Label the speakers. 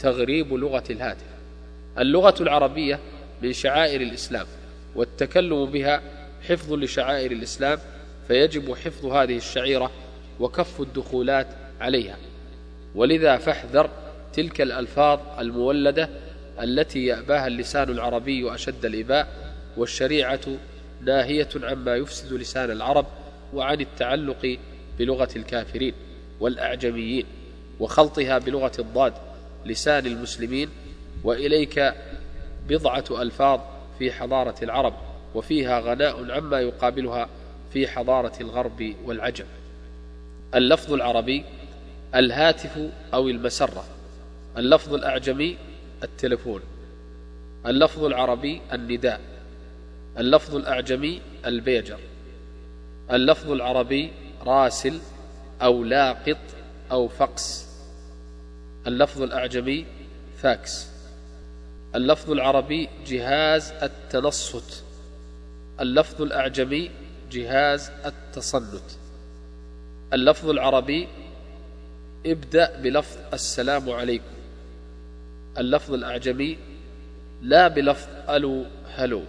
Speaker 1: تغريب لغة الهاتف. اللغة العربية من شعائر الإسلام والتكلم بها حفظ لشعائر الإسلام فيجب حفظ هذه الشعيرة وكف الدخولات عليها. ولذا فاحذر تلك الألفاظ المولدة التي يأباها اللسان العربي أشد الإباء والشريعة ناهية عما يفسد لسان العرب وعن التعلق بلغة الكافرين والأعجميين وخلطها بلغة الضاد لسان المسلمين وإليك بضعة ألفاظ في حضارة العرب وفيها غناء عما يقابلها في حضارة الغرب والعجم. اللفظ العربي الهاتف أو المسرة. اللفظ الأعجمي التلفون. اللفظ العربي النداء. اللفظ الأعجمي البيجر. اللفظ العربي راسل أو لاقط أو فقس. اللفظ الأعجمي فاكس. اللفظ العربي جهاز التنصت. اللفظ الأعجمي جهاز التصنت. اللفظ العربي ابدأ بلفظ السلام عليكم. اللفظ الأعجمي لا بلفظ ألو هلو.